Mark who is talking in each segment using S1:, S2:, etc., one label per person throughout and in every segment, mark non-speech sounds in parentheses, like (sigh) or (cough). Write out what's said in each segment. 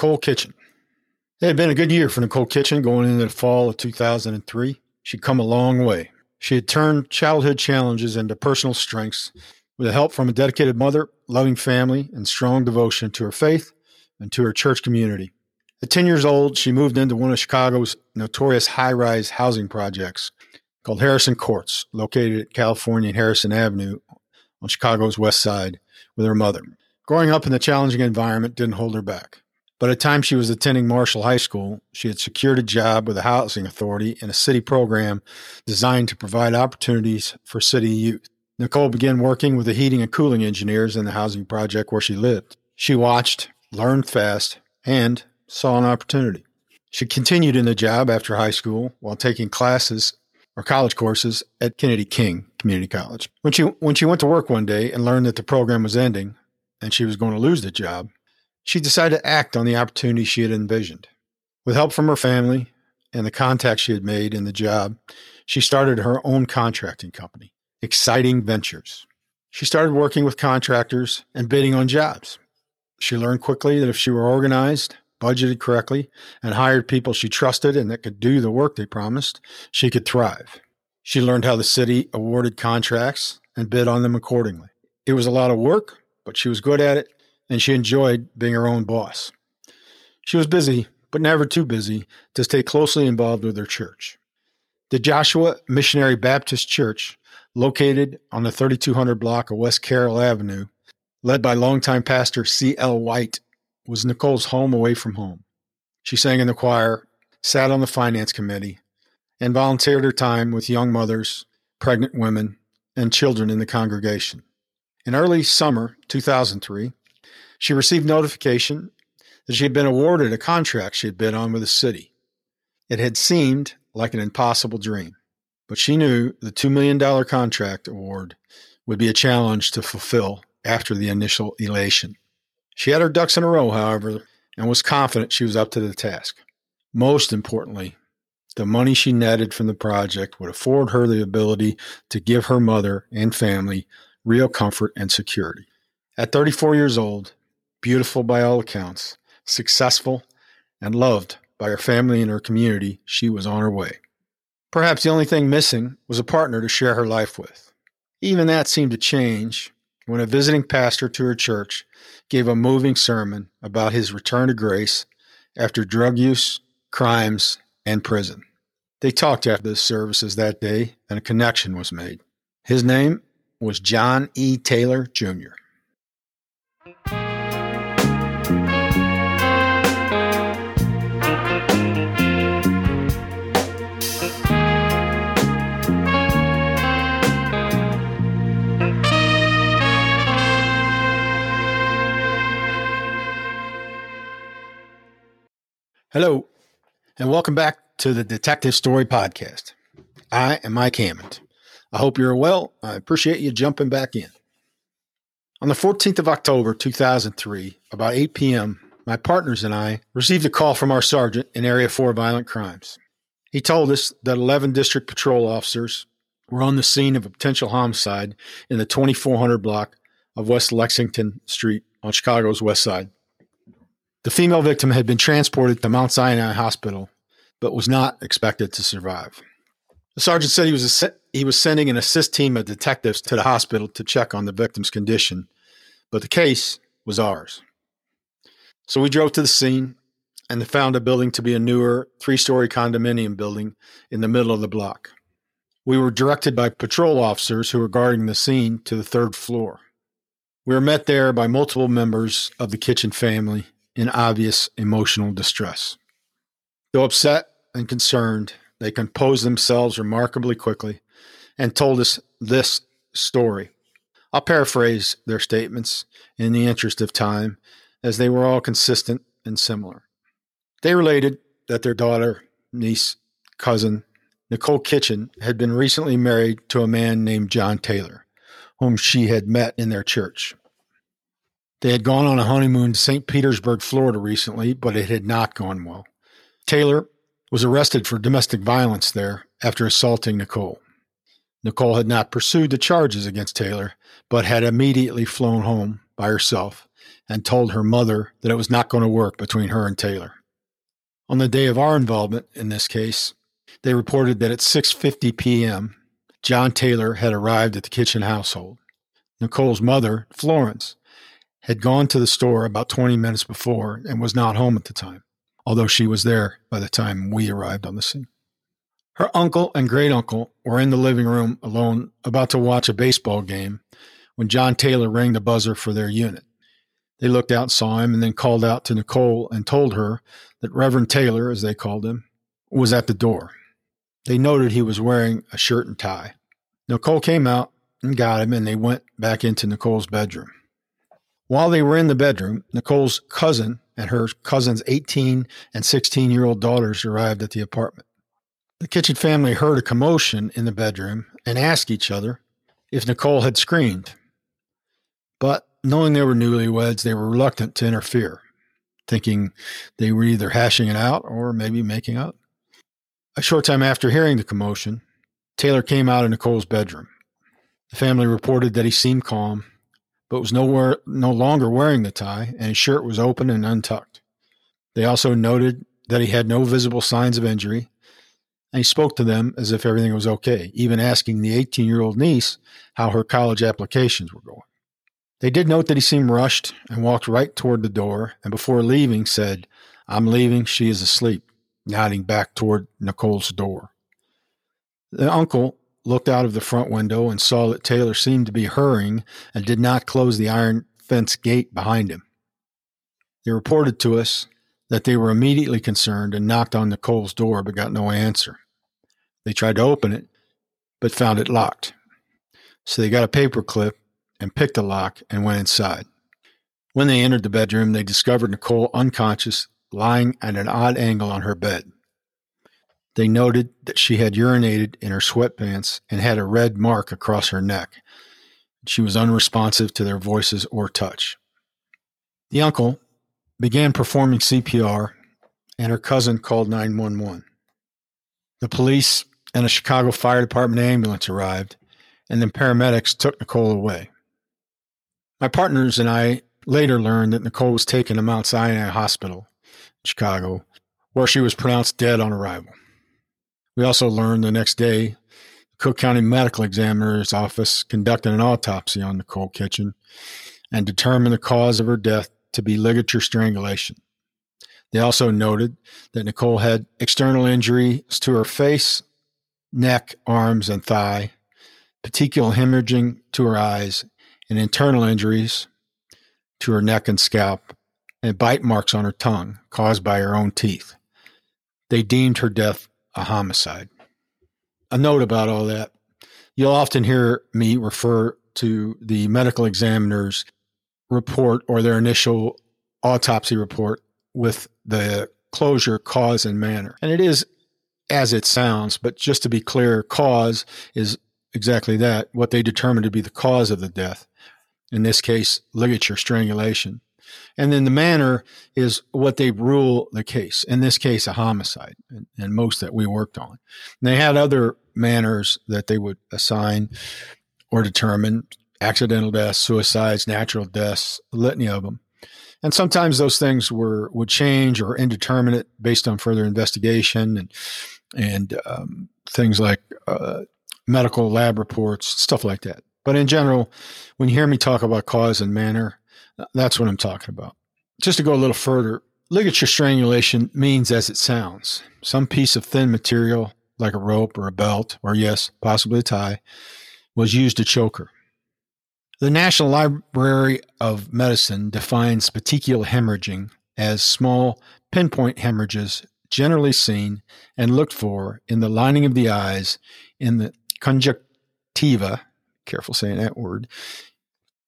S1: Nickole Kitchen. It had been a good year for Nickole Kitchen going into the fall of 2003. She'd come a long way. She had turned childhood challenges into personal strengths with the help from a dedicated mother, loving family, and strong devotion to her faith and to her church community. At 10 years old, she moved into one of Chicago's notorious high rise housing projects called Harrison Courts, located at California and Harrison Avenue on Chicago's west side, with her mother. Growing up in the challenging environment didn't hold her back. By the time she was attending Marshall High School, she had secured a job with a Housing Authority in a city program designed to provide opportunities for city youth. Nickole began working with the heating and cooling engineers in the housing project where she lived. She watched, learned fast, and saw an opportunity. She continued in the job after high school while taking classes or college courses at Kennedy King Community College. When she when she went to work one day and learned that the program was ending and she was going to lose the job, she decided to act on the opportunity she had envisioned. With help from her family and the contacts she had made in the job, she started her own contracting company, Exciting Ventures. She started working with contractors and bidding on jobs. She learned quickly that if she were organized, budgeted correctly, and hired people she trusted and that could do the work they promised, she could thrive. She learned how the city awarded contracts and bid on them accordingly. It was a lot of work, but she was good at it and she enjoyed being her own boss. She was busy, but never too busy to stay closely involved with her church. The Joshua Missionary Baptist Church, located on the 3200 block of West Carroll Avenue, led by longtime pastor C.L. White, was Nickole's home away from home. She sang in the choir, sat on the finance committee, and volunteered her time with young mothers, pregnant women, and children in the congregation. In early summer 2003, she received notification that she had been awarded a contract she had bid on with the city. It had seemed like an impossible dream, but she knew the $2 million contract award would be a challenge to fulfill after the initial elation. She had her ducks in a row, however, and was confident she was up to the task. Most importantly, the money she netted from the project would afford her the ability to give her mother and family real comfort and security. At 34 years old, beautiful by all accounts, successful, and loved by her family and her community, she was on her way. Perhaps the only thing missing was a partner to share her life with. Even that seemed to change when a visiting pastor to her church gave a moving sermon about his return to grace after drug use, crimes, and prison. They talked after the services that day, and a connection was made. His name was John E. Taylor, Jr. Hello, and welcome back to the Detective Story Podcast. I am Mike Hammond. I hope you're well. I appreciate you jumping back in. On the 14th of October, 2003, about 8 p.m., my partners and I received a call from our sergeant in Area 4 Violent Crimes. He told us that 11 district patrol officers were on the scene of a potential homicide in the 2400 block of West Lexington Street on Chicago's west side. The female victim had been transported to Mount Sinai Hospital, but was not expected to survive. The sergeant said he was he was sending an assist team of detectives to the hospital to check on the victim's condition, but the case was ours. So we drove to the scene and found a building to be a newer three-story condominium building in the middle of the block. We were directed by patrol officers who were guarding the scene to the third floor. We were met there by multiple members of the Kitchen family in obvious emotional distress. Though upset and concerned, they composed themselves remarkably quickly and told us this story. I'll paraphrase their statements in the interest of time, as they were all consistent and similar. They related that their daughter, niece, cousin, Nickole Kitchen, had been recently married to a man named John Taylor, whom she had met in their church. They had gone on a honeymoon to St. Petersburg, Florida recently, but it had not gone well. Taylor was arrested for domestic violence there after assaulting Nickole. Nickole had not pursued the charges against Taylor, but had immediately flown home by herself and told her mother that it was not going to work between her and Taylor. On the day of our involvement in this case, they reported that at 6:50 p.m., John Taylor had arrived at the Kitchen household. Nickole's mother, Florence, had gone to the store about 20 minutes before and was not home at the time, although she was there by the time we arrived on the scene. Her uncle and great uncle were in the living room alone, about to watch a baseball game, when John Taylor rang the buzzer for their unit. They looked out, saw him, and then called out to Nickole and told her that Reverend Taylor, as they called him, was at the door. They noted he was wearing a shirt and tie. Nickole came out and got him, and they went back into Nickole's bedroom. While they were in the bedroom, Nickole's cousin and her cousin's 18 and 16 year old daughters arrived at the apartment. The Kitchen family heard a commotion in the bedroom and asked each other if Nickole had screamed. But knowing they were newlyweds, they were reluctant to interfere, thinking they were either hashing it out or maybe making up. A short time after hearing the commotion, Taylor came out of Nickole's bedroom. The family reported that he seemed calm, but was nowhere, no longer wearing the tie, and his shirt was open and untucked. They also noted that he had no visible signs of injury and he spoke to them as if everything was okay, even asking the 18 year old niece how her college applications were going. They did note that he seemed rushed and walked right toward the door, and before leaving said, I'm leaving, she is asleep, nodding back toward Nickole's door. The uncle looked out of the front window and saw that Taylor seemed to be hurrying and did not close the iron fence gate behind him. They reported to us that they were immediately concerned and knocked on Nickole's door but got no answer. They tried to open it, but found it locked. So they got a paper clip and picked the lock and went inside. When they entered the bedroom, they discovered Nickole unconscious, lying at an odd angle on her bed. They noted that she had urinated in her sweatpants and had a red mark across her neck. She was unresponsive to their voices or touch. The uncle began performing CPR, and her cousin called 911. The police and a Chicago Fire Department ambulance arrived, and then paramedics took Nickole away. My partners and I later learned that Nickole was taken to Mount Sinai Hospital, Chicago, where she was pronounced dead on arrival. We also learned the next day Cook County Medical Examiner's Office conducted an autopsy on Nickole Kitchen and determined the cause of her death to be ligature strangulation. They also noted that Nickole had external injuries to her face, neck, arms, and thigh, petechial hemorrhaging to her eyes, and internal injuries to her neck and scalp, and bite marks on her tongue caused by her own teeth. They deemed her death a homicide. A note about all that you'll often hear me refer to the medical examiner's report or their initial autopsy report with the closure, cause, and manner. And it is as it sounds, but just to be clear, cause is exactly that what they determine to be the cause of the death. In this case, ligature strangulation. And then the manner is what they rule the case. In this case, a homicide, and, most that we worked on. And they had other manners that they would assign or determine accidental deaths, suicides, natural deaths, litany of them. And sometimes those things were would change or indeterminate based on further investigation and and um, things like uh, medical lab reports, stuff like that. But in general, when you hear me talk about cause and manner, that's what I'm talking about. Just to go a little further, ligature strangulation means as it sounds some piece of thin material, like a rope or a belt, or yes, possibly a tie, was used to choke her. The National Library of Medicine defines petechial hemorrhaging as small pinpoint hemorrhages generally seen and looked for in the lining of the eyes in the conjunctiva, careful saying that word,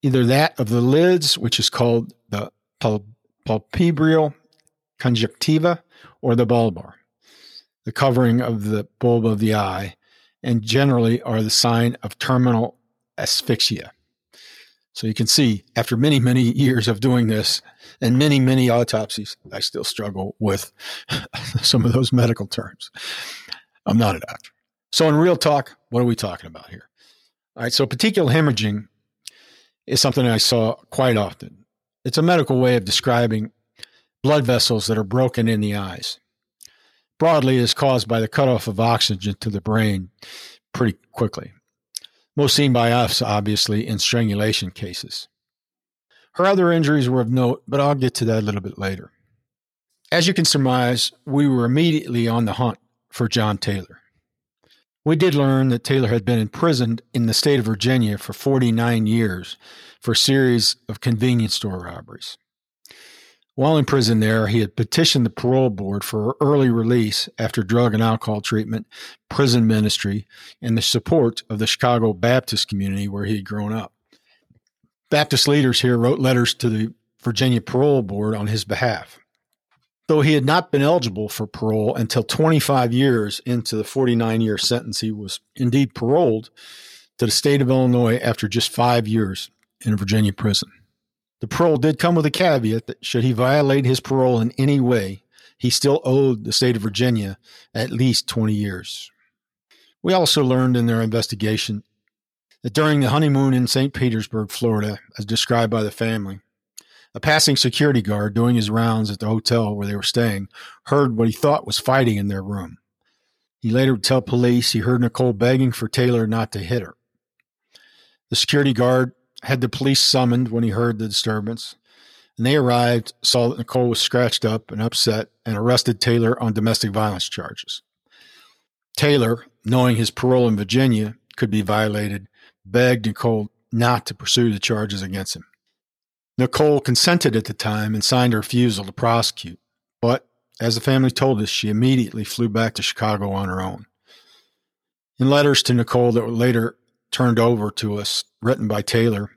S1: either that of the lids, which is called the palpebral conjunctiva, or the bulbar, the covering of the bulb of the eye, and generally are the sign of terminal asphyxia. So you can see, after many, many years of doing this and many, many autopsies, I still struggle with (laughs) some of those medical terms. I'm not a doctor. So, in real talk, what are we talking about here? All right, so petechial hemorrhaging is something I saw quite often. It's a medical way of describing blood vessels that are broken in the eyes. Broadly, it is caused by the cutoff of oxygen to the brain pretty quickly. Most seen by us, obviously, in strangulation cases. Her other injuries were of note, but I'll get to that a little bit later. As you can surmise, we were immediately on the hunt for John Taylor. We did learn that Taylor had been imprisoned in the state of Virginia for 49 years for a series of convenience store robberies. While in prison there, he had petitioned the parole board for early release after drug and alcohol treatment, prison ministry, and the support of the Chicago Baptist community where he had grown up. Baptist leaders here wrote letters to the Virginia Parole Board on his behalf. Though he had not been eligible for parole until 25 years into the 49 year sentence, he was indeed paroled to the state of Illinois after just five years in a Virginia prison. The parole did come with a caveat that should he violate his parole in any way, he still owed the state of Virginia at least 20 years. We also learned in their investigation that during the honeymoon in St. Petersburg, Florida, as described by the family, a passing security guard doing his rounds at the hotel where they were staying heard what he thought was fighting in their room. He later would tell police he heard Nickole begging for Taylor not to hit her. The security guard had the police summoned when he heard the disturbance, and they arrived, saw that Nickole was scratched up and upset, and arrested Taylor on domestic violence charges. Taylor, knowing his parole in Virginia could be violated, begged Nickole not to pursue the charges against him. Nickole consented at the time and signed a refusal to prosecute, but as the family told us, she immediately flew back to Chicago on her own. In letters to Nickole that were later turned over to us, written by Taylor,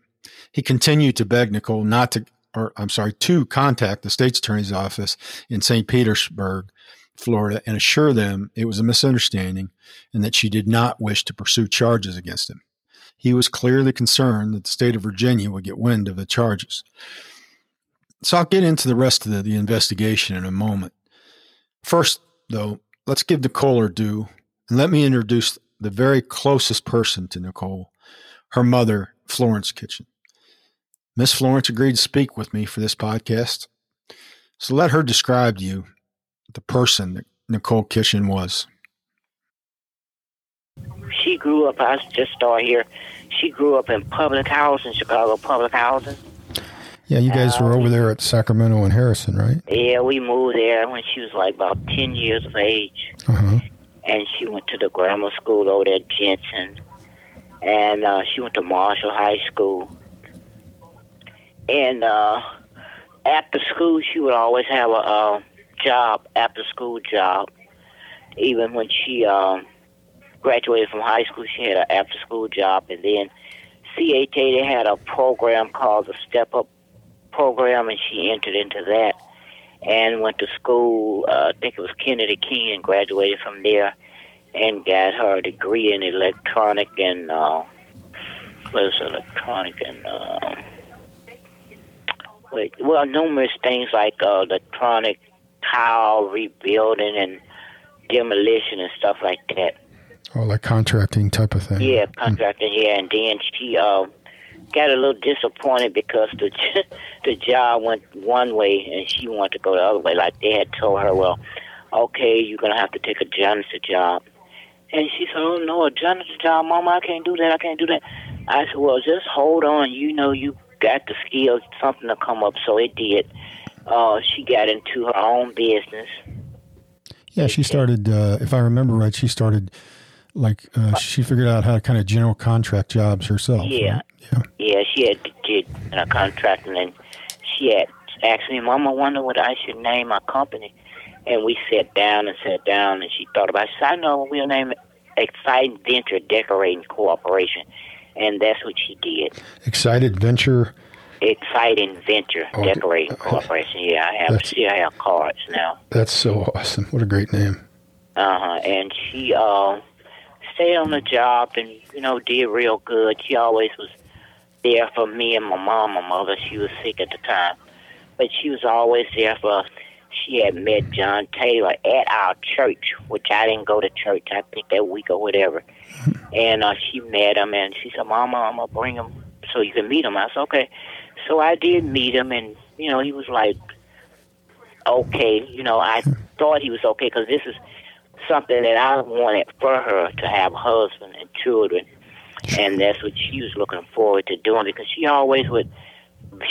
S1: he continued to beg Nickole not to, or I'm sorry, to contact the state's attorney's office in St. Petersburg, Florida, and assure them it was a misunderstanding and that she did not wish to pursue charges against him. He was clearly concerned that the state of Virginia would get wind of the charges. So I'll get into the rest of the, the investigation in a moment. First, though, let's give Nickole her due and let me introduce the very closest person to Nickole, her mother, Florence Kitchen. Miss Florence agreed to speak with me for this podcast. So let her describe to you the person that Nickole Kitchen was
S2: she grew up, I just started here. She grew up in public housing, Chicago public housing.
S1: Yeah, you guys were over there at Sacramento and Harrison, right?
S2: Yeah, we moved there when she was like about 10 years of age. Uh-huh. And she went to the grammar school over there at Jensen. And uh, she went to Marshall High School. And uh, after school, she would always have a, a job, after school job. Even when she um, graduated from high school, she had an after school job, and then CAT they had a program called the Step Up program, and she entered into that and went to school. Uh, I think it was Kennedy King, and graduated from there, and got her degree in electronic and uh, what is electronic and uh, wait, well, numerous things like uh, electronic tile rebuilding and demolition and stuff like that.
S1: Oh, like contracting type of thing.
S2: Yeah, contracting. Mm. Yeah, and then she uh, got a little disappointed because the (laughs) the job went one way and she wanted to go the other way. Like they had told her, well, okay, you're gonna have to take a janitor job. And she said, oh no, a janitor job, Mama, I can't do that. I can't do that. I said, well, just hold on. You know, you got the skills. Something to come up. So it did. Uh, she got into her own business.
S1: Yeah, she started. Uh, if I remember right, she started like uh, she figured out how to kind of general contract jobs herself.
S2: Yeah,
S1: right?
S2: yeah, yeah. She had did a contract, and then she had asked me, "Mama, wonder what I should name my company." And we sat down and sat down, and she thought about. it. She said, "I know we'll name it Exciting Venture Decorating Corporation," and that's what she did.
S1: Excited Venture.
S2: Exciting Venture okay. Decorating Corporation. Yeah, I have. See, I have cards now.
S1: That's so awesome! What a great name.
S2: Uh huh. And she uh stayed on the job and you know did real good. She always was there for me and my mom. My mother, she was sick at the time, but she was always there for us. She had met John Taylor at our church, which I didn't go to church. I think that week or whatever. And uh, she met him, and she said, "Mama, I'm gonna bring him so you can meet him." I said, "Okay." so I did meet him, and you know, he was like okay. You know, I thought he was okay because this is something that I wanted for her to have a husband and children, and that's what she was looking forward to doing because she always would.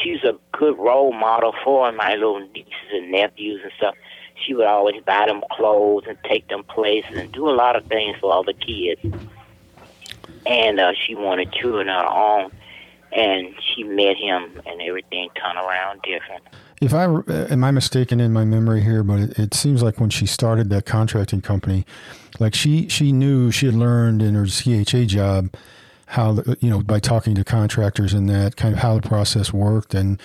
S2: She's a good role model for my little nieces and nephews and stuff. She would always buy them clothes and take them places and do a lot of things for all the kids. And uh, she wanted children of her own, and she met him, and everything turned around different.
S1: If I am I mistaken in my memory here, but it, it, seems like when she started that contracting company, like she she knew she had learned in her CHA job how you know by talking to contractors and that kind of how the process worked and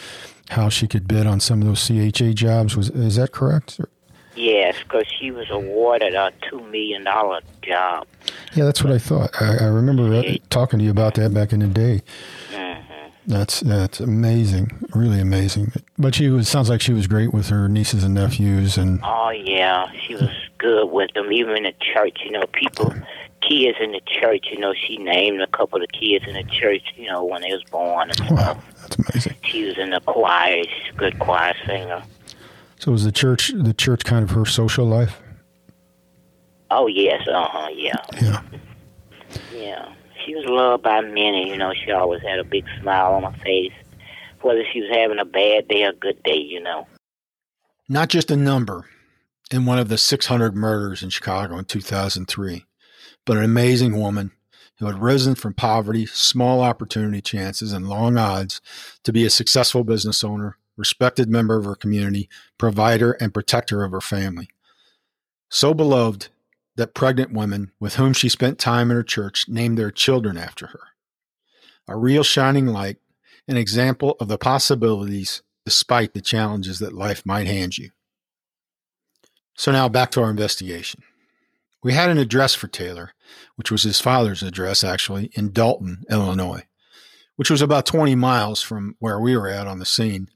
S1: how she could bid on some of those CHA jobs. Was is that correct?
S2: Yes, because she was awarded a two million dollar job.
S1: Yeah, that's what I thought. I, I remember talking to you about that back in the day.
S2: Mm-hmm.
S1: That's that's amazing, really amazing. But she was sounds like she was great with her nieces and nephews, and
S2: oh yeah, she was good with them. Even in the church, you know, people, kids in the church, you know, she named a couple of kids in the church, you know, when they was born. And
S1: wow, stuff. that's amazing.
S2: She was in the choir. She's a good choir singer.
S1: So was the church the church kind of her social life?
S2: Oh yes, uh huh, yeah.
S1: Yeah.
S2: Yeah she was loved by many. You know, she always had a big smile on her face, whether she was having a bad day or a good day. You know,
S1: not just a number in one of the 600 murders in Chicago in 2003, but an amazing woman who had risen from poverty, small opportunity chances, and long odds to be a successful business owner, respected member of her community, provider, and protector of her family. So beloved that pregnant women with whom she spent time in her church named their children after her. A real shining light, an example of the possibilities despite the challenges that life might hand you. So now back to our investigation. We had an address for Taylor, which was his father's address actually, in Dolton, Illinois, which was about 20 miles from where we were at on the scene.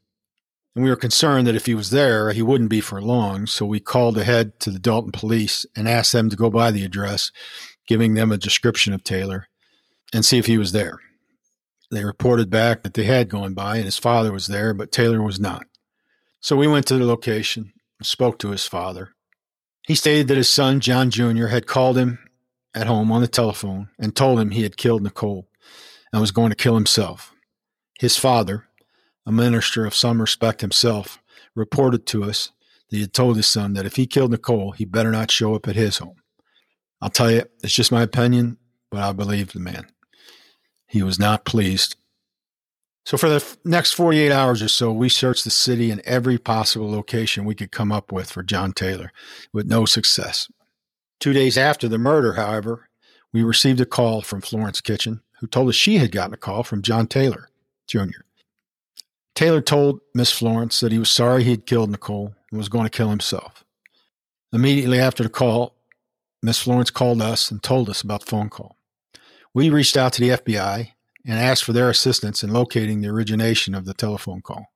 S1: And we were concerned that if he was there, he wouldn't be for long. So we called ahead to the Dolton police and asked them to go by the address, giving them a description of Taylor and see if he was there. They reported back that they had gone by and his father was there, but Taylor was not. So we went to the location and spoke to his father. He stated that his son, John Jr., had called him at home on the telephone and told him he had killed Nickole and was going to kill himself. His father, a minister of some respect himself, reported to us that he had told his son that if he killed Nickole, he better not show up at his home. I'll tell you, it's just my opinion, but I believe the man. He was not pleased. So, for the f- next 48 hours or so, we searched the city in every possible location we could come up with for John Taylor, with no success. Two days after the murder, however, we received a call from Florence Kitchen, who told us she had gotten a call from John Taylor Jr. Taylor told Miss Florence that he was sorry he had killed Nickole and was going to kill himself. Immediately after the call, Miss Florence called us and told us about the phone call. We reached out to the FBI and asked for their assistance in locating the origination of the telephone call.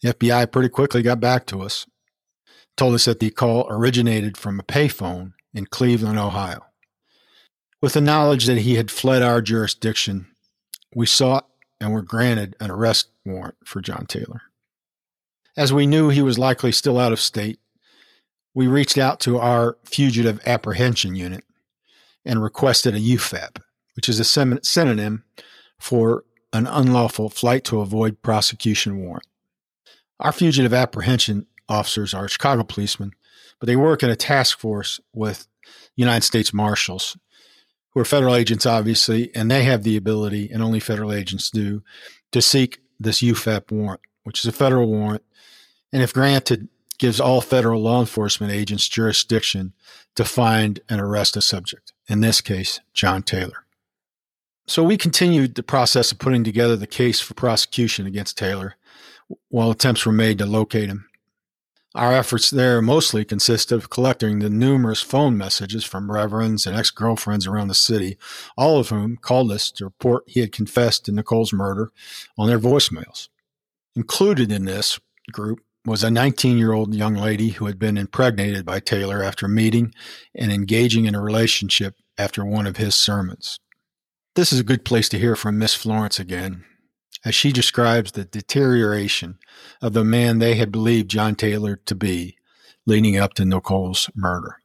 S1: The FBI pretty quickly got back to us, told us that the call originated from a payphone in Cleveland, Ohio. With the knowledge that he had fled our jurisdiction, we sought and were granted an arrest warrant for John Taylor. As we knew he was likely still out of state, we reached out to our fugitive apprehension unit and requested a UFAP, which is a synonym for an unlawful flight to avoid prosecution warrant. Our fugitive apprehension officers are Chicago policemen, but they work in a task force with United States Marshals who are federal agents, obviously, and they have the ability, and only federal agents do, to seek this UFAP warrant, which is a federal warrant, and if granted, gives all federal law enforcement agents jurisdiction to find and arrest a subject, in this case, John Taylor. So we continued the process of putting together the case for prosecution against Taylor while attempts were made to locate him. Our efforts there mostly consist of collecting the numerous phone messages from reverends and ex girlfriends around the city, all of whom called us to report he had confessed to Nickole's murder on their voicemails. Included in this group was a 19 year old young lady who had been impregnated by Taylor after meeting and engaging in a relationship after one of his sermons. This is a good place to hear from Miss Florence again.
S3: As she describes the deterioration of the man they had believed John Taylor to be leading up to Nickole's murder.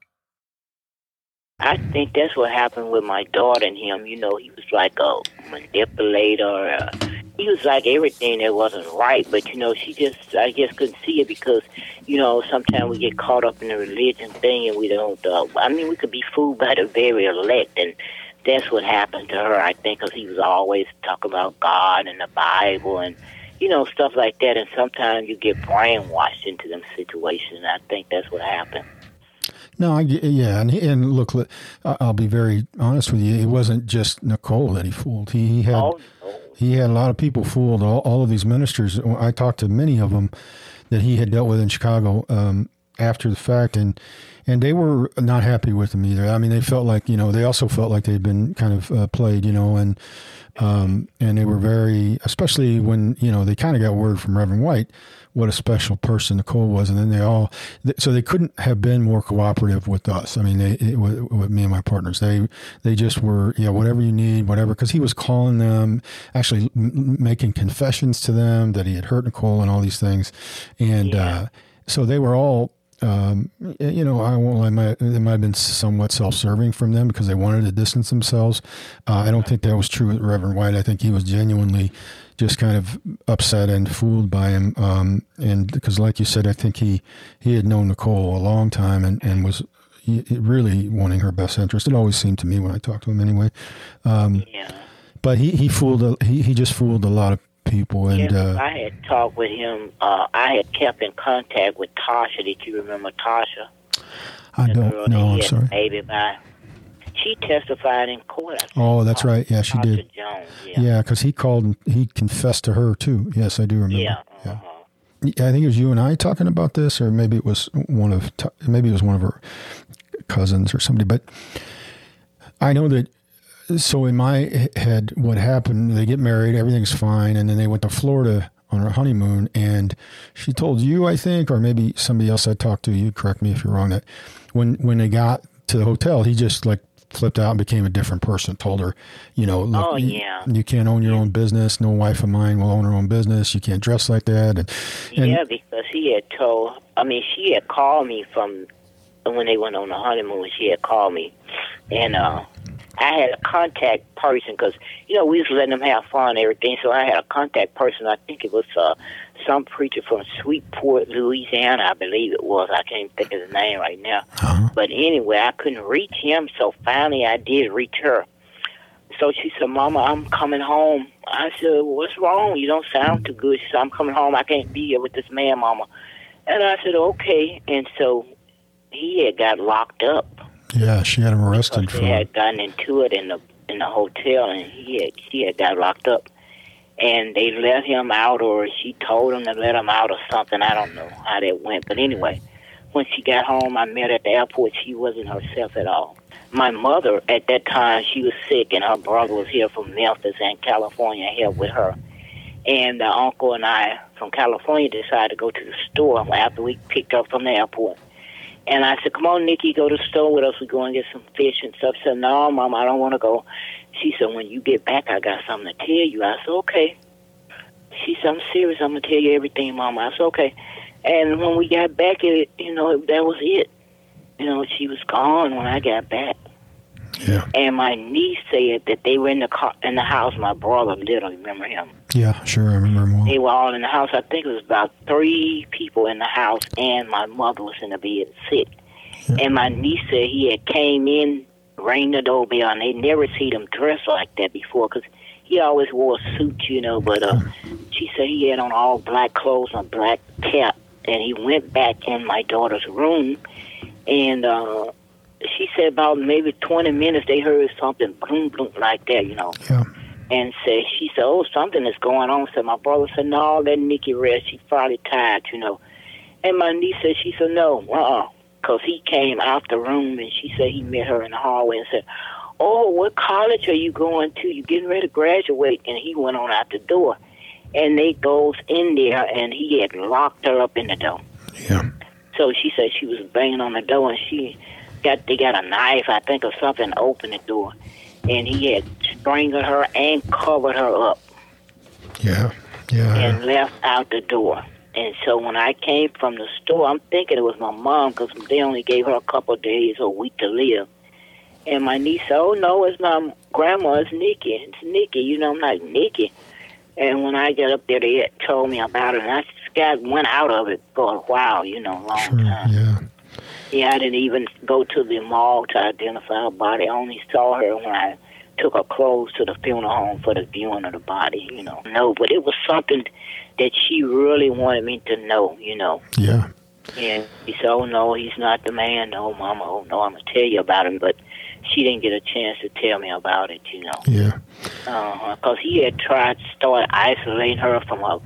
S2: I think that's what happened with my daughter and him. You know, he was like a manipulator. Uh, he was like everything that wasn't right, but you know, she just, I guess, couldn't see it because, you know, sometimes we get caught up in the religion thing and we don't. Uh, I mean, we could be fooled by the very elect, and that's what happened to her. I think because he was always talking about God and the Bible and you know stuff like that, and sometimes you get brainwashed into them situations. And I think that's what happened.
S1: No, I, yeah, and, and look, I'll be very honest with you. It wasn't just Nickole that he fooled. He, he had oh, no. he had a lot of people fooled. All, all, of these ministers. I talked to many of them that he had dealt with in Chicago um, after the fact, and and they were not happy with him either. I mean, they felt like you know they also felt like they'd been kind of uh, played, you know, and um, and they were very, especially when you know they kind of got word from Reverend White what a special person Nickole was, and then they all, so they couldn't have been more cooperative with us. I mean, they it, with, with, me and my partners, they they just were, yeah, whatever you need, whatever, because he was calling them, actually m- making confessions to them that he had hurt Nickole and all these things, and yeah. uh, so they were all um, you know, I won't lie, might, it might have been somewhat self-serving from them because they wanted to distance themselves. Uh, I don't think that was true with Reverend White. I think he was genuinely just kind of upset and fooled by him. Um, and because, like you said, I think he he had known Nickole a long time and, and was really wanting her best interest. It always seemed to me when I talked to him, anyway. Um, yeah. But he he fooled a, he he just fooled a lot of people. And
S2: yeah, uh, I had talked with him. Uh, I had kept in contact with Tasha. Did you remember Tasha?
S1: I the don't know. I'm sorry.
S2: Baby by she testified in court.
S1: Oh, that's right. Yeah, she did. Jones, yeah, because yeah, he called and he confessed to her too. Yes, I do remember. Yeah. Uh-huh. yeah. I think it was you and I talking about this, or maybe it was one of maybe it was one of her cousins or somebody. But I know that. So in my head, what happened? They get married, everything's fine, and then they went to Florida on her honeymoon, and she told you, I think, or maybe somebody else I talked to. You correct me if you're wrong. That when when they got to the hotel, he just like flipped out and became a different person. Told her, you know, look,
S2: oh, yeah.
S1: you, you, can't own your own business. No wife of mine will own her own business. You can't dress like that. And,
S2: and yeah, because he had told. I mean, she had called me from when they went on the honeymoon. She had called me, and uh, I had a contact person because you know we was letting them have fun and everything. So I had a contact person. I think it was uh, some preacher from Shreveport, Louisiana, I believe it was. I can't think of the name right now. Uh-huh. But anyway, I couldn't reach him, so finally I did reach her. So she said, Mama, I'm coming home. I said, What's wrong? You don't sound too good. She said, I'm coming home. I can't be here with this man, Mama. And I said, Okay. And so he had got locked up.
S1: Yeah, she had him arrested
S2: for. They had gotten into it in the in the hotel, and he had she had got locked up and they let him out, or she told him to let him out, or something. I don't know how that went, but anyway, when she got home, I met her at the airport. She wasn't herself at all. My mother, at that time, she was sick, and her brother was here from Memphis and California here with her. And the uncle and I from California decided to go to the store after we picked up from the airport. And I said, "Come on, Nikki, go to the store with us. We go and get some fish and stuff." She said, "No, Mom, I don't want to go." She said, when you get back, I got something to tell you. I said, okay. She said, I'm serious. I'm going to tell you everything, Mama. I said, okay. And when we got back, it, you know, that was it. You know, she was gone when I got back.
S1: Yeah.
S2: And my niece said that they were in the car in the house. My brother little, remember him?
S1: Yeah, sure, I remember him.
S2: They were all in the house. I think it was about three people in the house, and my mother was in the bed sick. Yeah. And my niece said he had came in rang the doorbell, and they never seen him dressed like that before because he always wore a suit, you know. But uh, she said he had on all black clothes and a black cap, and he went back in my daughter's room, and uh, she said about maybe 20 minutes they heard something boom, boom, like that, you know.
S1: Yeah.
S2: And said, she said, oh, something is going on. So my brother said, no, let Nikki rest. She's probably tired, you know. And my niece said, she said, no, uh-uh because he came out the room and she said he met her in the hallway and said, "Oh, what college are you going to? You getting ready to graduate?" And he went on out the door, and they goes in there and he had locked her up in the door.
S1: Yeah.
S2: So she said she was banging on the door and she got they got a knife I think or something to open the door, and he had strangled her and covered her up.
S4: Yeah, yeah.
S2: And left out the door. And so when I came from the store, I'm thinking it was my mom because they only gave her a couple of days or a week to live. And my niece said, "Oh no, it's my grandma. It's Nikki. It's Nikki. You know, I'm like Nikki." And when I got up there, they had told me about it, and I just got went out of it for a while. You know, a long
S4: sure,
S2: time.
S4: Yeah.
S2: Yeah, I didn't even go to the mall to identify her body. I only saw her when I took her clothes to the funeral home for the viewing of the body. You know, no, but it was something that she really wanted me to know. You know.
S4: Yeah.
S2: And he said, "Oh no, he's not the man. No, Mama. Oh no, I'm gonna tell you about him." But she didn't get a chance to tell me about it, you know.
S4: Yeah.
S2: Because uh, he had tried to start isolating her from her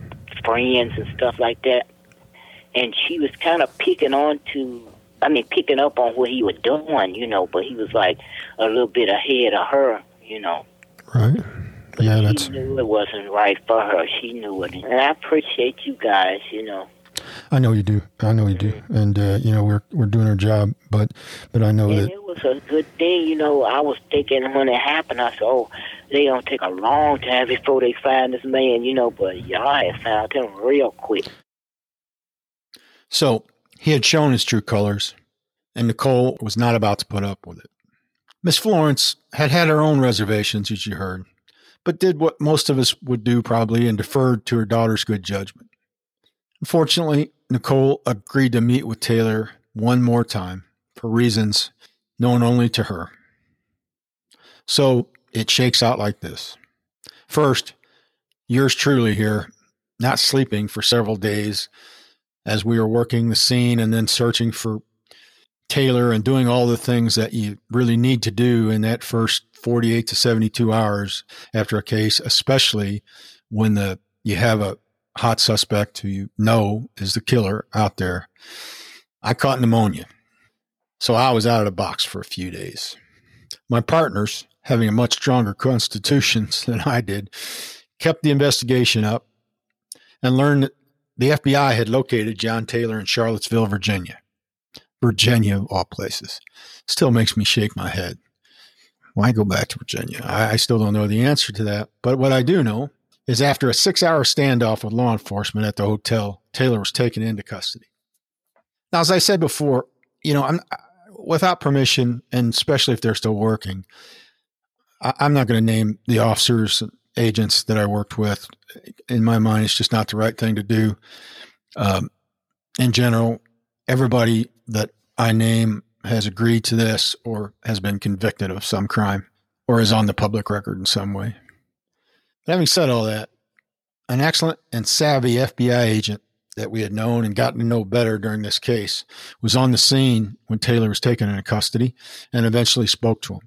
S2: friends and stuff like that, and she was kind of picking on to, I mean, picking up on what he was doing, you know. But he was like a little bit ahead of her, you know.
S4: Right. Yeah,
S2: she
S4: that's.
S2: knew it wasn't right for her. She knew it, and I appreciate you guys, you know.
S4: I know you do. I know you do, and uh, you know we're we're doing our job, but but I know
S2: and
S4: that
S2: it was a good thing, you know. I was thinking when it happened, I said, "Oh, they gonna take a long time before they find this man," you know. But y'all had found him real quick.
S1: So he had shown his true colors, and Nickole was not about to put up with it. Miss Florence had had her own reservations, as you heard, but did what most of us would do probably and deferred to her daughter's good judgment. Unfortunately, Nickole agreed to meet with Taylor one more time for reasons known only to her. So it shakes out like this. First, yours truly here, not sleeping for several days as we were working the scene and then searching for Taylor and doing all the things that you really need to do in that first 48 to 72 hours after a case, especially when the you have a hot suspect who you know is the killer out there. I caught pneumonia. So I was out of the box for a few days. My partners, having a much stronger constitution (laughs) than I did, kept the investigation up and learned the FBI had located John Taylor in Charlottesville, Virginia. Virginia, of all places. Still makes me shake my head. Why go back to Virginia? I, I still don't know the answer to that. But what I do know is after a six hour standoff with law enforcement at the hotel, Taylor was taken into custody. Now, as I said before, you know, I'm without permission, and especially if they're still working, I, I'm not going to name the officers agents that I worked with. In my mind, it's just not the right thing to do. Um, in general, everybody that I name has agreed to this or has been convicted of some crime or is on the public record in some way. But having said all that, an excellent and savvy FBI agent that we had known and gotten to know better during this case was on the scene when Taylor was taken into custody and eventually spoke to him.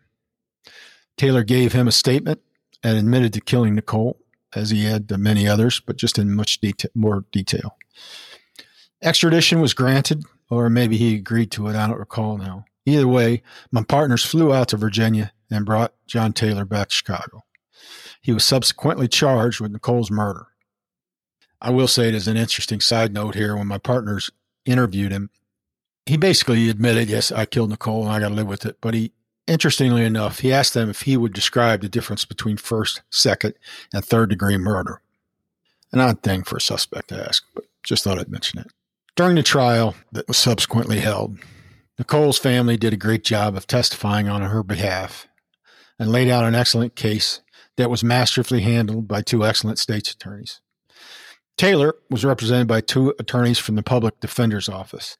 S1: Taylor gave him a statement and admitted to killing Nickole, as he had to many others, but just in much more detail. Extradition was granted, or maybe he agreed to it. I don't recall now. Either way, my partners flew out to Virginia and brought John Taylor back to Chicago. He was subsequently charged with Nickole's murder. I will say it as an interesting side note here when my partners interviewed him, he basically admitted, yes, I killed Nickole and I got to live with it. But he, interestingly enough, he asked them if he would describe the difference between first, second, and third degree murder. An odd thing for a suspect to ask, but just thought I'd mention it. During the trial that was subsequently held, Nickole's family did a great job of testifying on her behalf and laid out an excellent case that was masterfully handled by two excellent state's attorneys. Taylor was represented by two attorneys from the public defender's office.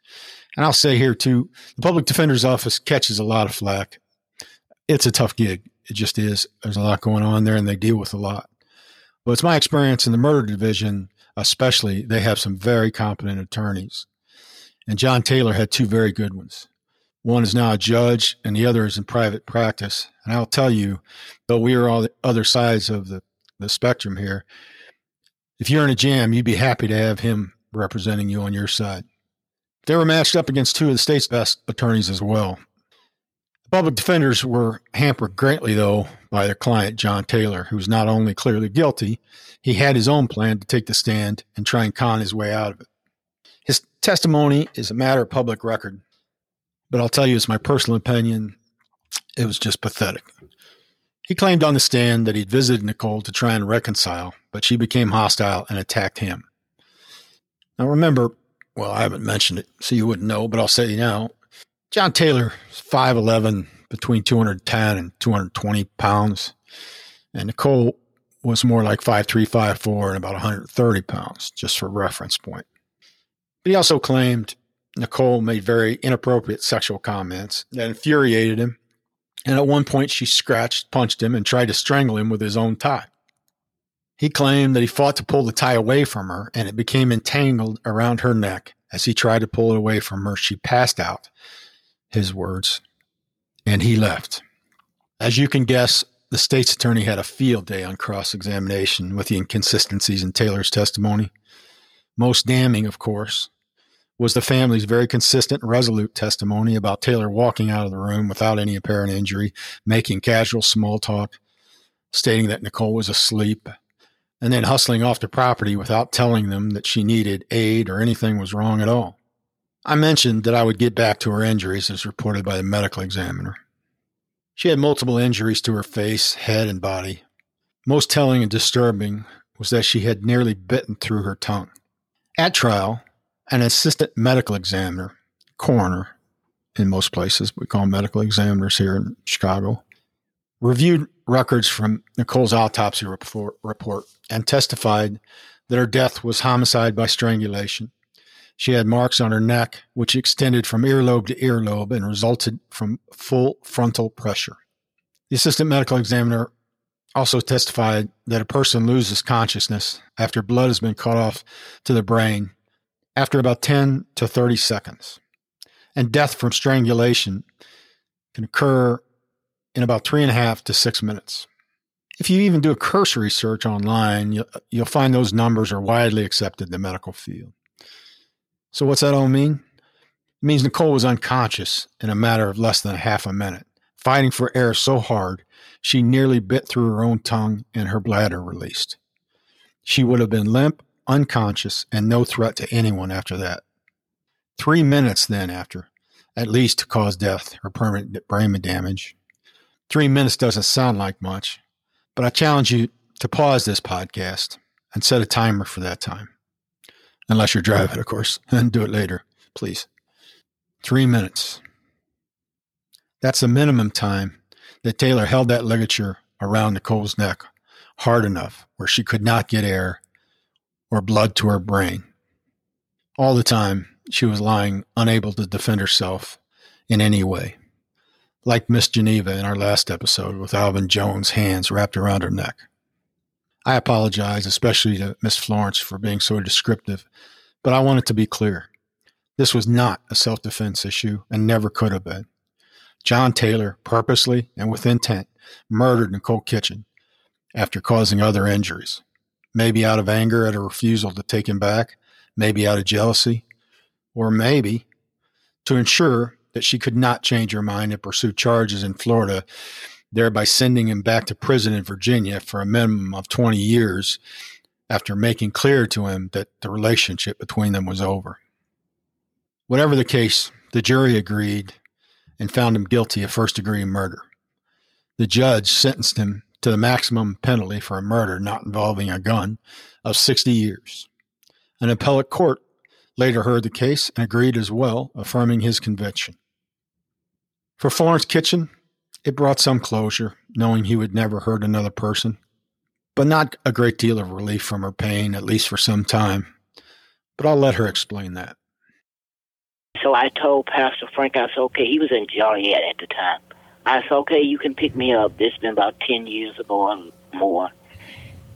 S1: And I'll say here too, the public defender's office catches a lot of flack. It's a tough gig. It just is. There's a lot going on there and they deal with a lot. But it's my experience in the murder division, especially, they have some very competent attorneys. And John Taylor had two very good ones. One is now a judge, and the other is in private practice. And I'll tell you, though we are all the other sides of the, the spectrum here, if you're in a jam, you'd be happy to have him representing you on your side. They were matched up against two of the state's best attorneys as well. Public defenders were hampered greatly, though, by their client, John Taylor, who was not only clearly guilty, he had his own plan to take the stand and try and con his way out of it. His testimony is a matter of public record, but I'll tell you, it's my personal opinion, it was just pathetic. He claimed on the stand that he'd visited Nickole to try and reconcile, but she became hostile and attacked him. Now remember, well, I haven't mentioned it, so you wouldn't know, but I'll say now. John Taylor is 5'11, between 210 and 220 pounds. And Nickole was more like 5'3, 5'4, and about 130 pounds, just for reference point. But he also claimed Nickole made very inappropriate sexual comments that infuriated him and at one point she scratched, punched him, and tried to strangle him with his own tie. He claimed that he fought to pull the tie away from her, and it became entangled around her neck. As he tried to pull it away from her, she passed out, his words, and he left. As you can guess, the state's attorney had a field day on cross examination with the inconsistencies in Taylor's testimony. Most damning, of course, was the family's very consistent resolute testimony about Taylor walking out of the room without any apparent injury, making casual small talk, stating that Nickole was asleep, and then hustling off the property without telling them that she needed aid or anything was wrong at all. I mentioned that I would get back to her injuries as reported by the medical examiner. She had multiple injuries to her face, head, and body. Most telling and disturbing was that she had nearly bitten through her tongue. At trial, an assistant medical examiner, coroner in most places, we call medical examiners here in Chicago, reviewed records from Nickole's autopsy report, and testified that her death was homicide by strangulation. She had marks on her neck, which extended from earlobe to earlobe and resulted from full frontal pressure. The assistant medical examiner also testified that a person loses consciousness after blood has been cut off to the brain after about 10 to 30 seconds. And death from strangulation can occur in about three and a half to six minutes. If you even do a cursory search online, you'll, you'll find those numbers are widely accepted in the medical field. So, what's that all mean? It means Nickole was unconscious in a matter of less than half a minute, fighting for air so hard she nearly bit through her own tongue and her bladder released. She would have been limp unconscious, and no threat to anyone after that. Three minutes then after, at least to cause death or permanent brain damage. Three minutes doesn't sound like much, but I challenge you to pause this podcast and set a timer for that time. Unless you're driving, of course, (laughs) and do it later, please. Three minutes. That's the minimum time that Taylor held that ligature around Nickole's neck hard enough where she could not get air or blood to her brain. All the time, she was lying unable to defend herself in any way. Like Miss Geneva in our last episode with Alvin Jones' hands wrapped around her neck. I apologize, especially to Miss Florence, for being so descriptive, but I want it to be clear. This was not a self defense issue and never could have been. John Taylor purposely and with intent murdered Nickole Kitchen after causing other injuries maybe out of anger at a refusal to take him back, maybe out of jealousy, or maybe to ensure that she could not change her mind and pursue charges in Florida, thereby sending him back to prison in Virginia for a minimum of 20 years after making clear to him that the relationship between them was over. Whatever the case, the jury agreed and found him guilty of first degree murder. The judge sentenced him to the maximum penalty for a murder not involving a gun of 60 years. An appellate court later heard the case and agreed as well, affirming his conviction. For Florence Kitchen, it brought some closure, knowing he would never hurt another person, but not a great deal of relief from her pain, at least for some time. But I'll let her explain that.
S2: So I told Pastor Frank, I said, okay, he was in Joliet at the time. I said, okay, you can pick me up. This has been about 10 years ago or more.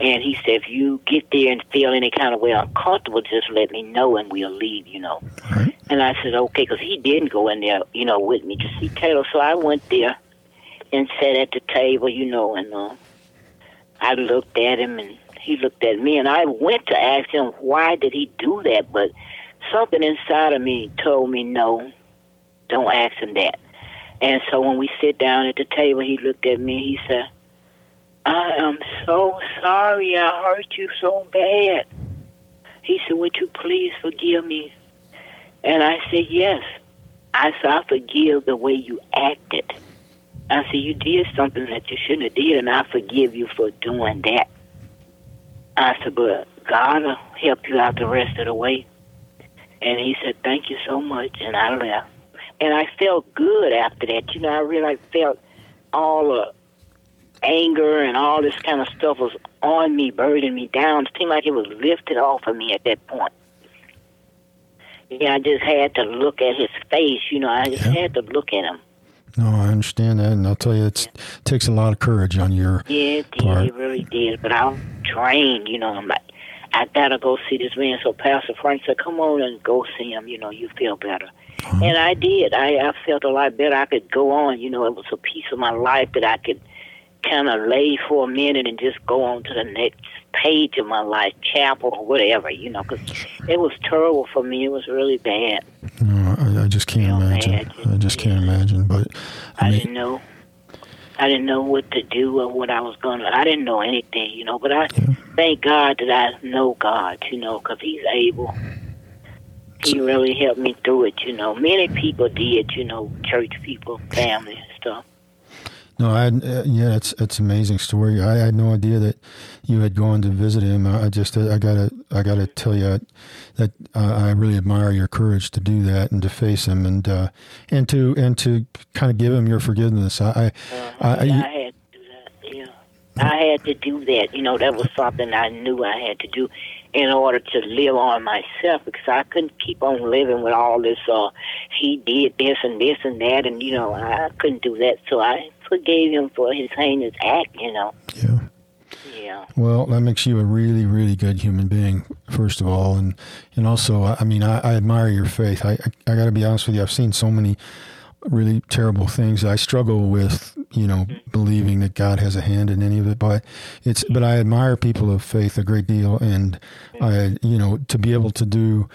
S2: And he said, if you get there and feel any kind of way uncomfortable, just let me know and we'll leave, you know. Right. And I said, okay, because he didn't go in there, you know, with me to see Taylor. So I went there and sat at the table, you know, and uh, I looked at him and he looked at me. And I went to ask him, why did he do that? But something inside of me told me, no, don't ask him that. And so when we sit down at the table, he looked at me. He said, I am so sorry I hurt you so bad. He said, Would you please forgive me? And I said, Yes. I said, I forgive the way you acted. I said, you did something that you shouldn't have did, and I forgive you for doing that. I said, but God will help you out the rest of the way. And he said, thank you so much, and I left. And I felt good after that. You know, I really felt all the anger and all this kind of stuff was on me, burdening me down. It seemed like it was lifted off of me at that point. Yeah, I just had to look at his face. You know, I just yeah. had to look at him.
S1: No, I understand that, and I'll tell you, it takes a lot of courage on your
S2: yeah, it
S1: did, part.
S2: it really did. But I'm trained, you know. I'm like, I gotta go see this man. So Pastor Frank said, "Come on and go see him. You know, you feel better." Uh-huh. And I did. I I felt a lot better. I could go on. You know, it was a piece of my life that I could kind of lay for a minute and just go on to the next page of my life, chapel or whatever, you know, because it was terrible for me. It was really bad.
S1: No, I, I just can't imagine. imagine. I just can't imagine. But
S2: I, I mean, didn't know. I didn't know what to do or what I was gonna. I didn't know anything, you know. But I yeah. thank God that I know God, you know, because He's able. He really helped me through it, you know. Many people did, you know, church people, family, and stuff.
S1: No, I uh, yeah, it's it's amazing story. I had no idea that you had gone to visit him. I just I gotta I gotta tell you that uh, I really admire your courage to do that and to face him and uh, and to and to kind of give him your forgiveness. I I,
S2: uh-huh. I, I had to do that. Yeah, I had to do that. You know, that was something I knew I had to do in order to live on myself because I couldn't keep on living with all this. Uh, he did this and this and that, and you know I couldn't do that. So I forgave him for his heinous act. You know.
S1: Yeah.
S2: Yeah.
S1: Well, that makes you a really, really good human being, first of all, and and also, I mean, I, I admire your faith. I I, I got to be honest with you. I've seen so many really terrible things. I struggle with, you know, believing that God has a hand in any of it, but it's, but I admire people of faith a great deal. And I, you know, to be able to do,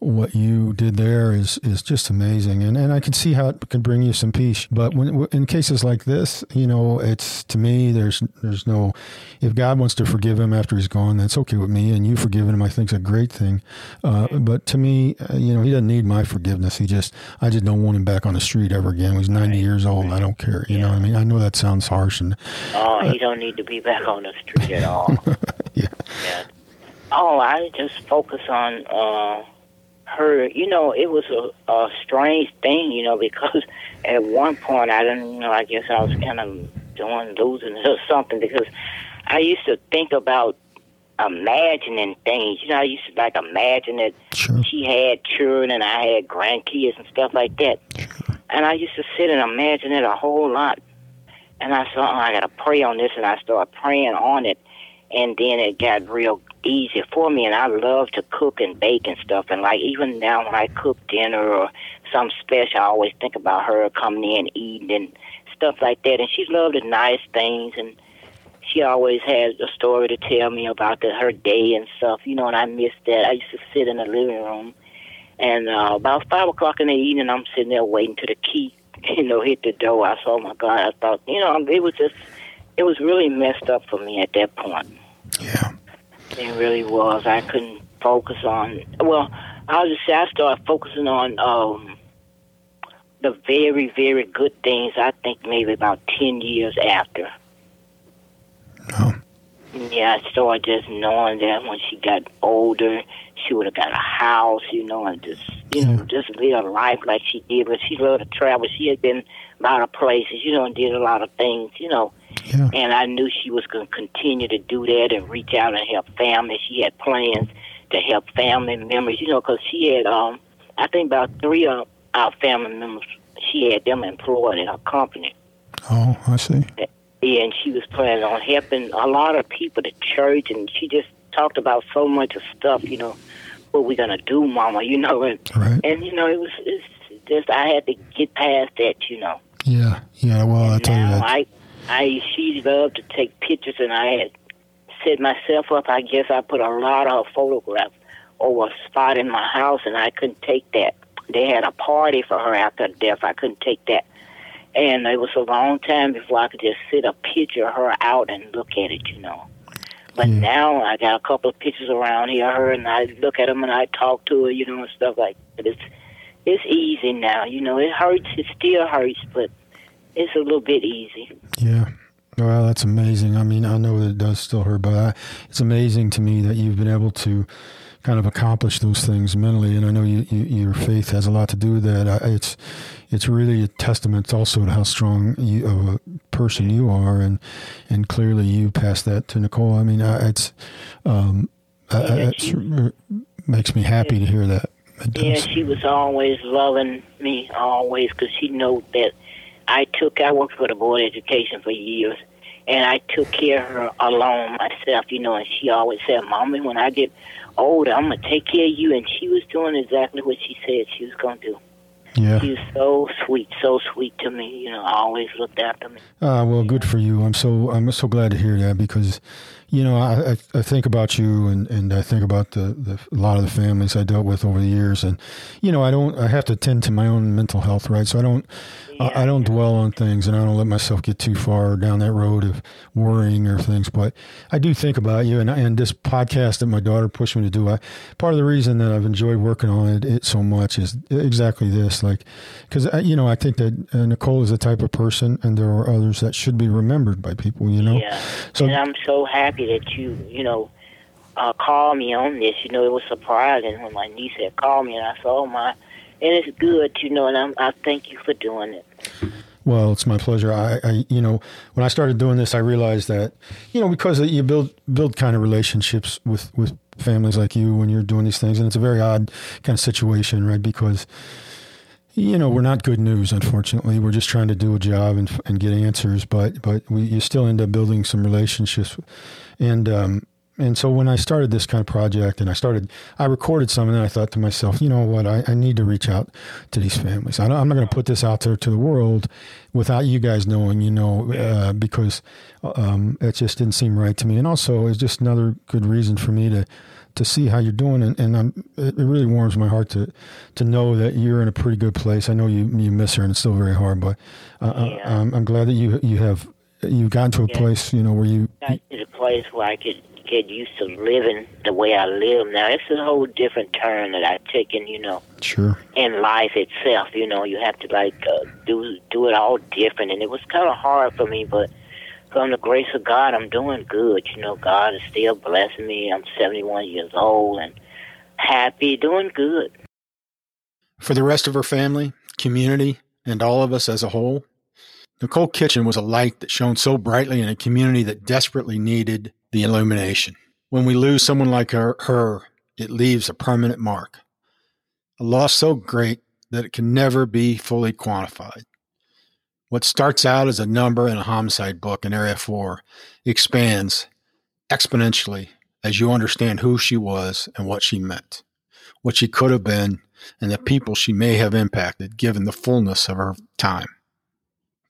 S1: what you did there is is just amazing, and and I can see how it can bring you some peace. But when in cases like this, you know, it's to me there's there's no if God wants to forgive him after he's gone, that's okay with me, and you forgiving him, I think, is a great thing. Uh, but to me, uh, you know, he doesn't need my forgiveness. He just I just don't want him back on the street ever again. He's ninety right. years old. I don't care. You yeah. know what I mean? I know that sounds harsh, and
S2: oh, he don't need to be back on the street at all. (laughs)
S1: yeah.
S2: yeah. Oh, I just focus on. Uh, her, you know, it was a, a strange thing, you know, (laughs) because at one point I didn't, you know, I guess I was kind of doing losing or something because I used to think about imagining things. You know, I used to like imagine that
S1: sure.
S2: she had children and I had grandkids and stuff like that. Sure. And I used to sit and imagine it a whole lot. And I thought, oh, I got to pray on this, and I started praying on it. And then it got real easy for me and I love to cook and bake and stuff and like even now when I cook dinner or some special I always think about her coming in eating and stuff like that and she loved the nice things and she always has a story to tell me about the, her day and stuff, you know, and I miss that. I used to sit in the living room and uh, about five o'clock in the evening I'm sitting there waiting to the key, (laughs) you know, hit the door. I saw my God, I thought, you know, it was just it was really messed up for me at that point.
S1: Yeah.
S2: It really was. I couldn't focus on. Well, I'll just say I started focusing on um, the very, very good things. I think maybe about ten years after.
S1: Oh.
S2: Yeah, I started just knowing that when she got older, she would have got a house, you know, and just you know, just live a life like she did. But she loved to travel. She had been a lot of places, you know, and did a lot of things, you know.
S1: Yeah.
S2: And I knew she was going to continue to do that and reach out and help family. She had plans to help family members, you know, because she had, um, I think about three of our family members, she had them employed in her company.
S1: Oh, I see.
S2: Yeah, and she was planning on helping a lot of people, the church, and she just talked about so much of stuff, you know, what we're gonna do, Mama, you know, and
S1: right.
S2: and you know, it was it's just I had to get past that, you know.
S1: Yeah, yeah. Well, I tell you that.
S2: I I she loved to take pictures, and I had set myself up. I guess I put a lot of photographs over a spot in my house, and I couldn't take that. They had a party for her after death. I couldn't take that. And it was a long time before I could just sit a picture of her out and look at it, you know. But mm. now I got a couple of pictures around here of her, and I look at them and I talk to her, you know, and stuff like that. It's it's easy now, you know. It hurts. It still hurts, but it's a little bit easy.
S4: Yeah. Well, that's amazing. I mean, I know that it does still hurt, but I, it's amazing to me that you've been able to kind of accomplish those things mentally. And I know you, you, your faith has a lot to do with that. I, it's it's really a testament also to how strong you, of a person you are, and and clearly you passed that to Nickole. I mean, I, it's um, yeah, it makes me happy to hear that.
S2: Yeah, she was always loving me, always, because she knew that I took. I worked for the board of education for years, and I took care of her alone myself, you know. And she always said, "Mommy, when I get older, I'm gonna take care of you." And she was doing exactly what she said she was gonna do.
S4: Yeah.
S2: She was so sweet, so sweet to me. You know, always looked after me.
S4: Ah, well, good for you. I'm so I'm so glad to hear that because you know, I, I think about you and, and I think about the, the, a lot of the families I dealt with over the years. And, you know, I don't, I have to tend to my own mental health, right? So I don't, yeah, I, I, don't yeah. dwell on things and I don't let myself get too far down that road of worrying or things. But I do think about you and, and this podcast that my daughter pushed me to do. I, part of the reason that I've enjoyed working on it, it so much is exactly this. Like, cause, I, you know, I think that uh, Nickole is the type of person and there are others that should be remembered by people, you know?
S2: Yeah. So and I'm so happy happy that you, you know, uh, called me on this. You know, it was surprising when my niece had called me, and I said, "Oh my," and it's good, you know, and I'm, I thank you for doing it.
S4: Well, it's my pleasure. I, I, you know, when I started doing this, I realized that, you know, because you build build kind of relationships with with families like you when you're doing these things, and it's a very odd kind of situation, right? Because you know we're not good news unfortunately we're just trying to do a job and, and get answers but but we you still end up building some relationships and um, and so when I started this kind of project and I started, I recorded some and then I thought to myself, you know what, I, I need to reach out to these families. I am not going to put this out there to the world without you guys knowing, you know, uh, because um, it just didn't seem right to me. And also, it's just another good reason for me to to see how you're doing, and, and it really warms my heart to to know that you're in a pretty good place. I know you you miss her, and it's still very hard, but uh, uh yeah. I'm, I'm glad that you you have you've gotten to a place, you know, where you
S2: got to a place where I could get used to living the way I live now. It's a whole different turn that I've taken, you know.
S4: Sure.
S2: In life itself, you know, you have to like uh, do do it all different, and it was kind of hard for me, but from the grace of God, I'm doing good. You know, God is still blessing me. I'm 71 years old and happy, doing good.
S1: For the rest of her family, community, and all of us as a whole, Nickole Kitchen was a light that shone so brightly in a community that desperately needed the illumination. When we lose someone like her, her it leaves a permanent mark. A loss so great that it can never be fully quantified. What starts out as a number in a homicide book in Area 4 expands exponentially as you understand who she was and what she meant, what she could have been, and the people she may have impacted given the fullness of her time.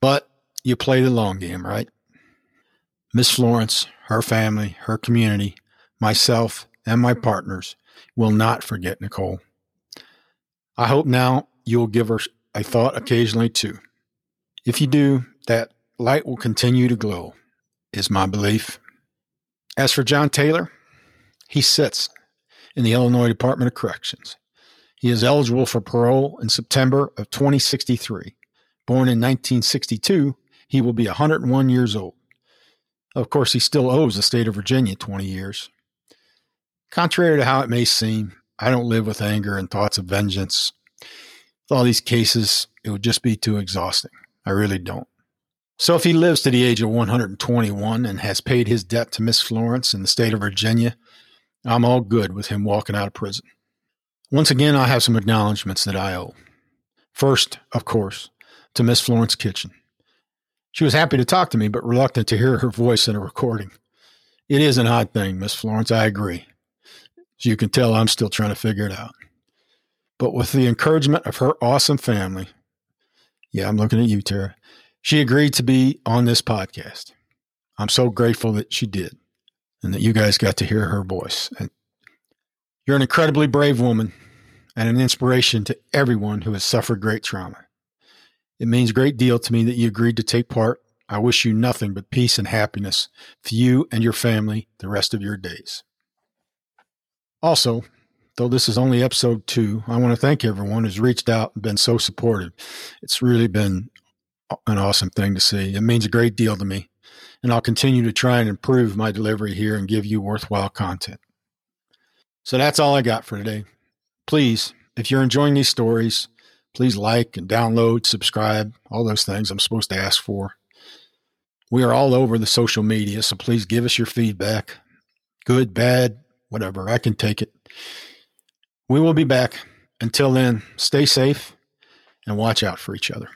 S1: But you play the long game, right? Miss Florence, her family, her community, myself, and my mm-hmm. partners will not forget Nickole. I hope now you will give her a thought occasionally too. If you do, that light will continue to glow, is my belief. As for John Taylor, he sits in the Illinois Department of Corrections. He is eligible for parole in September of 2063 Born in 1962, he will be 101 years old. Of course, he still owes the state of Virginia 20 years. Contrary to how it may seem, I don't live with anger and thoughts of vengeance. With all these cases, it would just be too exhausting. I really don't. So if he lives to the age of 121 and has paid his debt to Miss Florence in the state of Virginia, I'm all good with him walking out of prison. Once again, I have some acknowledgments that I owe. First, of course, to Miss Florence Kitchen. She was happy to talk to me, but reluctant to hear her voice in a recording. It is an odd thing, Miss Florence, I agree. As you can tell, I'm still trying to figure it out. But with the encouragement of her awesome family, yeah, I'm looking at you, Tara, she agreed to be on this podcast. I'm so grateful that she did and that you guys got to hear her voice. And you're an incredibly brave woman and an inspiration to everyone who has suffered great trauma. It means a great deal to me that you agreed to take part. I wish you nothing but peace and happiness for you and your family the rest of your days. Also, though this is only episode two, I want to thank everyone who's reached out and been so supportive. It's really been an awesome thing to see. It means a great deal to me. And I'll continue to try and improve my delivery here and give you worthwhile content. So that's all I got for today. Please, if you're enjoying these stories, please like and download, subscribe, all those things I'm supposed to ask for. We are all over the social media, so please give us your feedback. Good, bad, whatever. I can take it. We will be back. Until then, stay safe and watch out for each other.